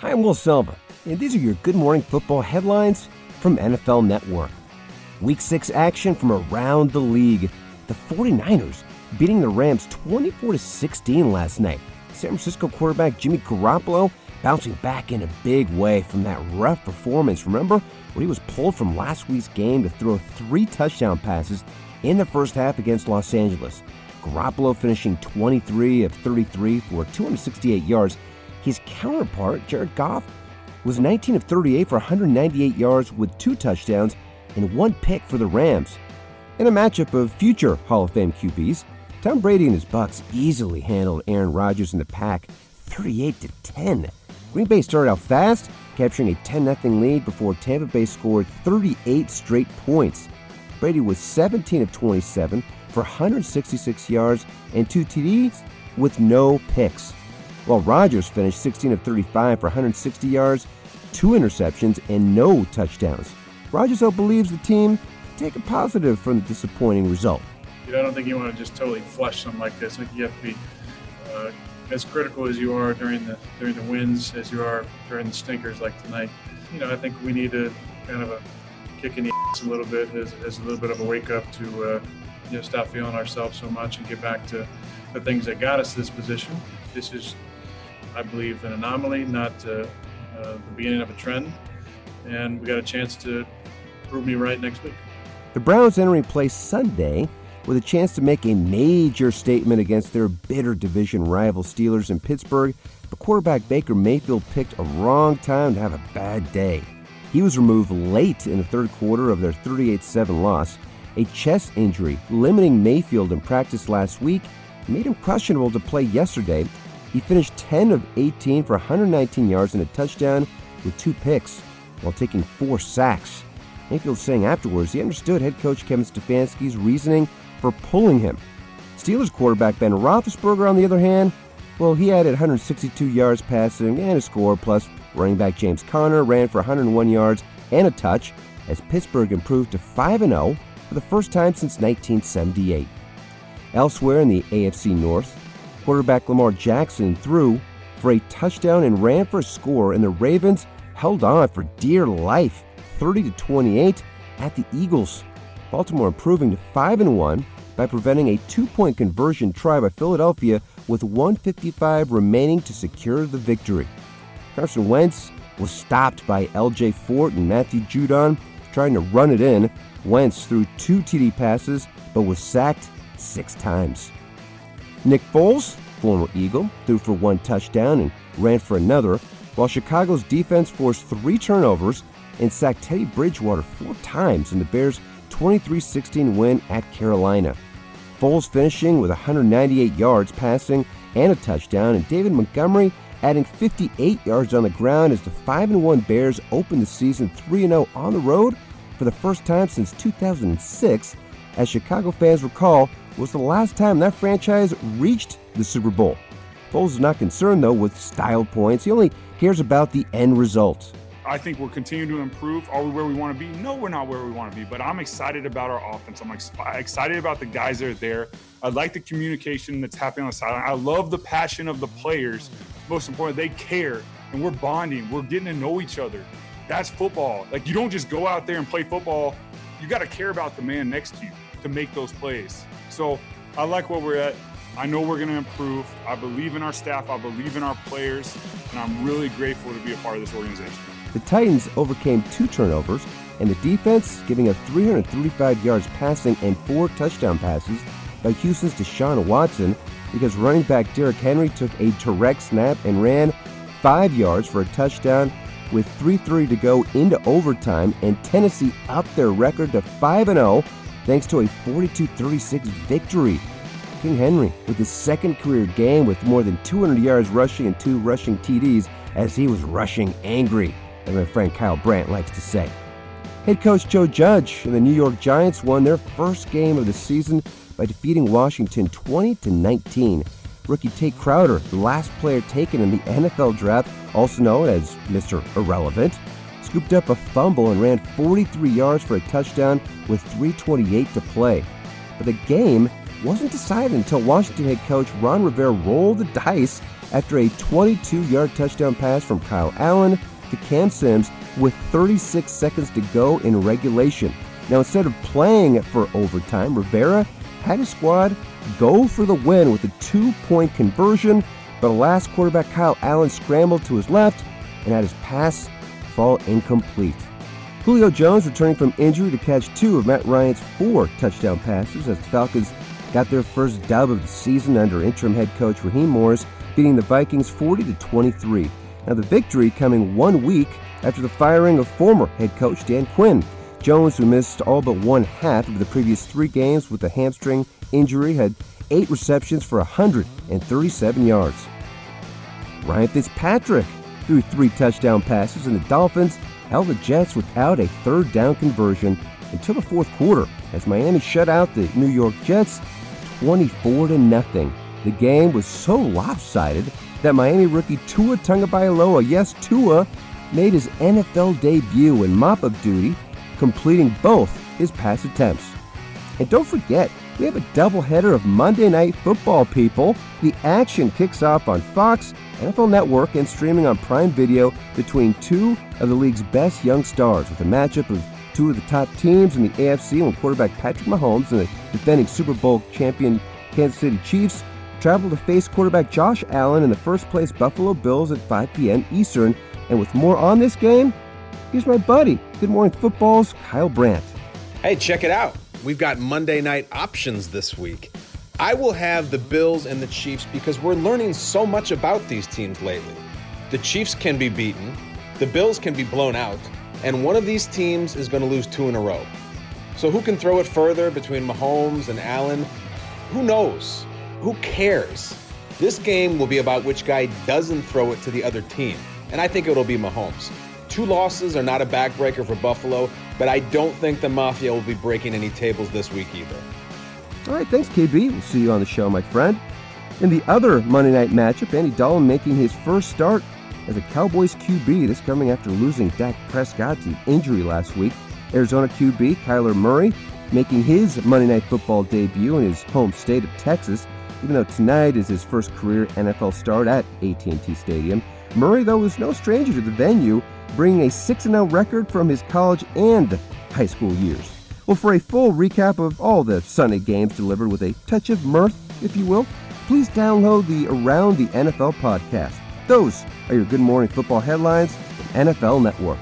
Hi, I'm Will Selva, and these are your Good Morning Football headlines from NFL Network. Week 6 action from around the league. The 49ers beating the Rams 24 16 last night. San Francisco quarterback Jimmy Garoppolo bouncing back in a big way from that rough performance. Remember when he was pulled from last week's game to throw three touchdown passes in the first half against Los Angeles? Garoppolo finishing 23 of 33 for 268 yards. His counterpart, Jared Goff, was 19 of 38 for 198 yards with two touchdowns and one pick for the Rams. In a matchup of future Hall of Fame QBs, Tom Brady and his Bucs easily handled Aaron Rodgers in the pack 38 to 10. Green Bay started out fast, capturing a 10 0 lead before Tampa Bay scored 38 straight points. Brady was 17 of 27 for 166 yards and two TDs with no picks, while Rodgers finished 16 of 35 for 160 yards, two interceptions, and no touchdowns. Rodgers though believes the team take a positive from the disappointing result. I don't think you want to just totally flush something like this. I think you have to be uh, as critical as you are during the during the wins as you are during the stinkers like tonight. You know, I think we need to kind of a kick in the ass a little bit as, as a little bit of a wake up to uh, you know stop feeling ourselves so much and get back to the things that got us this position. This is, I believe, an anomaly, not uh, uh, the beginning of a trend, and we got a chance to prove me right next week. The Browns entering play Sunday with a chance to make a major statement against their bitter division rival Steelers in Pittsburgh, but quarterback Baker Mayfield picked a wrong time to have a bad day. He was removed late in the third quarter of their 38 7 loss. A chest injury limiting Mayfield in practice last week made him questionable to play yesterday. He finished 10 of 18 for 119 yards and a touchdown with two picks while taking four sacks. Mayfield saying afterwards he understood head coach Kevin Stefanski's reasoning for pulling him. Steelers quarterback Ben Roethlisberger, on the other hand, well, he added 162 yards passing and a score, plus running back James Conner ran for 101 yards and a touch as Pittsburgh improved to 5 0 for the first time since 1978. Elsewhere in the AFC North, quarterback Lamar Jackson threw for a touchdown and ran for a score, and the Ravens held on for dear life, 30 to 28 at the Eagles. Baltimore improving to 5 and 1 by preventing a two-point conversion try by Philadelphia with 155 remaining to secure the victory. Carson Wentz was stopped by LJ Fort and Matthew Judon trying to run it in. Wentz threw two TD passes but was sacked six times. Nick Foles, former Eagle, threw for one touchdown and ran for another, while Chicago's defense forced three turnovers and sacked Teddy Bridgewater four times in the Bears' 23 16 win at Carolina. Foles finishing with 198 yards passing and a touchdown, and David Montgomery adding 58 yards on the ground as the 5 1 Bears opened the season 3 0 on the road for the first time since 2006, as Chicago fans recall was the last time that franchise reached the Super Bowl. Foles is not concerned, though, with style points. He only cares about the end result. I think we're continuing to improve. Are we where we want to be? No, we're not where we want to be. But I'm excited about our offense. I'm excited about the guys that are there. I like the communication that's happening on the sideline. I love the passion of the players. Most important, they care and we're bonding. We're getting to know each other. That's football. Like you don't just go out there and play football. You got to care about the man next to you to make those plays. So I like where we're at. I know we're going to improve. I believe in our staff. I believe in our players. And I'm really grateful to be a part of this organization. The Titans overcame two turnovers, and the defense giving up 335 yards passing and four touchdown passes by Houston's Deshaun Watson because running back Derrick Henry took a direct snap and ran five yards for a touchdown with 3.30 to go into overtime, and Tennessee upped their record to 5 0 thanks to a 42 36 victory. King Henry with his second career game with more than 200 yards rushing and two rushing TDs as he was rushing angry, as my friend Kyle Brandt likes to say. Head coach Joe Judge and the New York Giants won their first game of the season by defeating Washington 20 to 19. Rookie Tae Crowder, the last player taken in the NFL draft, also known as Mr. Irrelevant, scooped up a fumble and ran 43 yards for a touchdown with 3.28 to play. But the game wasn't decided until Washington head coach Ron Rivera rolled the dice after a 22 yard touchdown pass from Kyle Allen to Cam Sims with 36 seconds to go in regulation. Now, instead of playing for overtime, Rivera had his squad go for the win with a two point conversion, but alas, quarterback Kyle Allen scrambled to his left and had his pass fall incomplete. Julio Jones returning from injury to catch two of Matt Ryan's four touchdown passes as the Falcons got their first dub of the season under interim head coach Raheem Morris, beating the Vikings 40 to 23. Now the victory coming one week after the firing of former head coach Dan Quinn. Jones, who missed all but one half of the previous three games with a hamstring injury, had eight receptions for 137 yards. Ryan Fitzpatrick threw three touchdown passes, and the Dolphins held the Jets without a third down conversion until the fourth quarter as Miami shut out the New York Jets 24 to nothing. The game was so lopsided that Miami rookie Tua Tagovailoa, yes, Tua, made his NFL debut in mop-up duty completing both his pass attempts. And don't forget, we have a doubleheader of Monday Night Football, people. The action kicks off on Fox, NFL Network, and streaming on Prime Video between two of the league's best young stars with a matchup of two of the top teams in the AFC when quarterback Patrick Mahomes and the defending Super Bowl champion Kansas City Chiefs travel to face quarterback Josh Allen and the first place Buffalo Bills at 5 p.m. Eastern. And with more on this game, Here's my buddy, Good Morning Football's Kyle Brandt. Hey, check it out. We've got Monday night options this week. I will have the Bills and the Chiefs because we're learning so much about these teams lately. The Chiefs can be beaten, the Bills can be blown out, and one of these teams is going to lose two in a row. So who can throw it further between Mahomes and Allen? Who knows? Who cares? This game will be about which guy doesn't throw it to the other team, and I think it'll be Mahomes. Two losses are not a backbreaker for Buffalo, but I don't think the Mafia will be breaking any tables this week either. All right, thanks, KB. We'll see you on the show, my friend. In the other Monday night matchup, Andy Dalton making his first start as a Cowboys QB. This coming after losing Dak Prescott to injury last week. Arizona QB Kyler Murray making his Monday Night Football debut in his home state of Texas, even though tonight is his first career NFL start at AT&T Stadium. Murray, though, is no stranger to the venue bringing a 6 0 record from his college and high school years. Well, for a full recap of all the Sunday games delivered with a touch of mirth, if you will, please download the Around the NFL podcast. Those are your Good Morning Football headlines from NFL Network.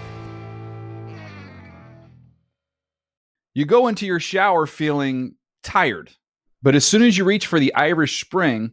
You go into your shower feeling tired, but as soon as you reach for the Irish Spring,